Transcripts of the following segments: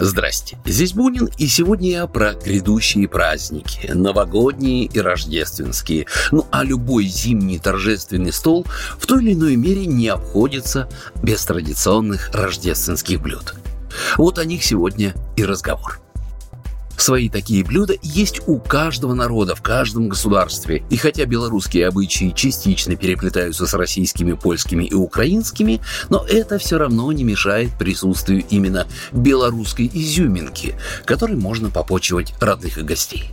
Здрасте, здесь Бунин, и сегодня я про грядущие праздники, новогодние и рождественские. Ну а любой зимний торжественный стол в той или иной мере не обходится без традиционных рождественских блюд. Вот о них сегодня и разговор. Свои такие блюда есть у каждого народа в каждом государстве. И хотя белорусские обычаи частично переплетаются с российскими, польскими и украинскими, но это все равно не мешает присутствию именно белорусской изюминки, которой можно попочивать родных и гостей.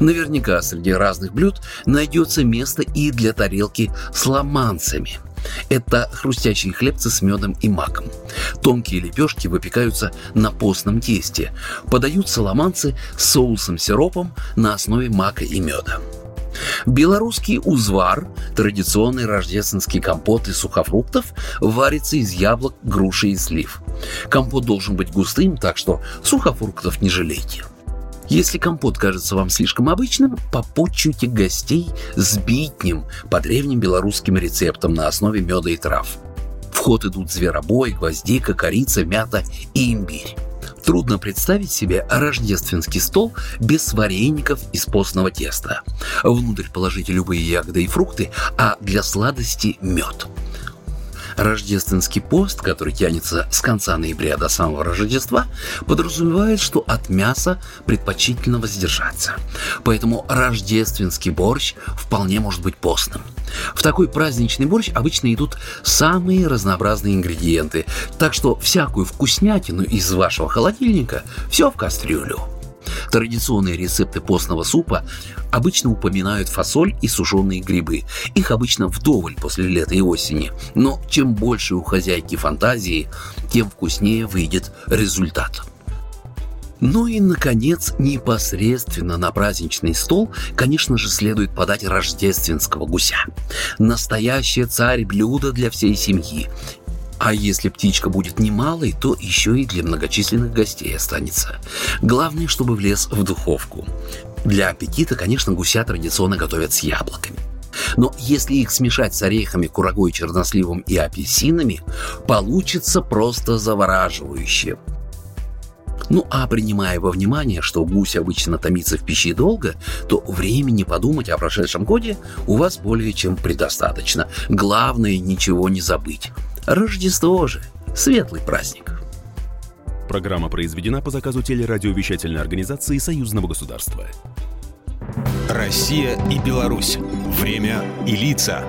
Наверняка среди разных блюд найдется место и для тарелки с ламанцами – это хрустящие хлебцы с медом и маком. Тонкие лепешки выпекаются на постном тесте. Подаются ломанцы с соусом-сиропом на основе мака и меда. Белорусский узвар, традиционный рождественский компот из сухофруктов, варится из яблок, груши и слив. Компот должен быть густым, так что сухофруктов не жалейте. Если компот кажется вам слишком обычным, попутчуйте гостей с битнем по древним белорусским рецептам на основе меда и трав. В ход идут зверобой, гвоздика, корица, мята и имбирь. Трудно представить себе рождественский стол без вареников из постного теста. Внутрь положите любые ягоды и фрукты, а для сладости – мед – Рождественский пост, который тянется с конца ноября до самого Рождества, подразумевает, что от мяса предпочтительно воздержаться. Поэтому рождественский борщ вполне может быть постным. В такой праздничный борщ обычно идут самые разнообразные ингредиенты, так что всякую вкуснятину из вашего холодильника все в кастрюлю. Традиционные рецепты постного супа обычно упоминают фасоль и сушеные грибы. Их обычно вдоволь после лета и осени. Но чем больше у хозяйки фантазии, тем вкуснее выйдет результат. Ну и, наконец, непосредственно на праздничный стол, конечно же, следует подать рождественского гуся. Настоящее царь блюдо для всей семьи. А если птичка будет немалой, то еще и для многочисленных гостей останется. Главное, чтобы влез в духовку. Для аппетита, конечно, гуся традиционно готовят с яблоками. Но если их смешать с орехами, курагой, черносливом и апельсинами, получится просто завораживающе. Ну а принимая во внимание, что гусь обычно томится в пище долго, то времени подумать о прошедшем годе у вас более чем предостаточно. Главное ничего не забыть. Рождество же – светлый праздник. Программа произведена по заказу телерадиовещательной организации Союзного государства. Россия и Беларусь. Время и лица.